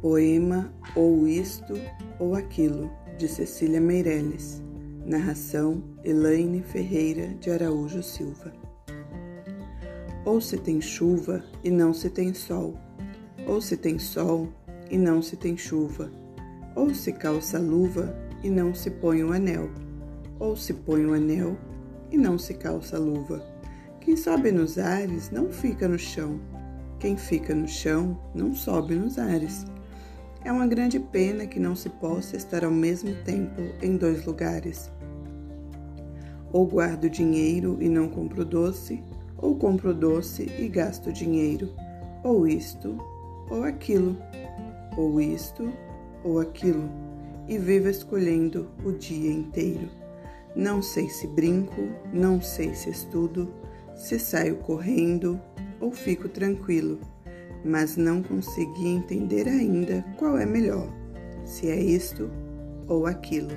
Poema Ou Isto ou Aquilo, de Cecília Meirelles. Narração Elaine Ferreira de Araújo Silva. Ou se tem chuva e não se tem sol, ou se tem sol e não se tem chuva, ou se calça a luva e não se põe o anel, ou se põe o anel e não se calça a luva. Quem sobe nos ares não fica no chão, quem fica no chão não sobe nos ares. É uma grande pena que não se possa estar ao mesmo tempo em dois lugares. Ou guardo dinheiro e não compro doce, ou compro doce e gasto dinheiro, ou isto ou aquilo, ou isto ou aquilo, e vivo escolhendo o dia inteiro. Não sei se brinco, não sei se estudo, se saio correndo ou fico tranquilo mas não consegui entender ainda qual é melhor, se é isto ou aquilo.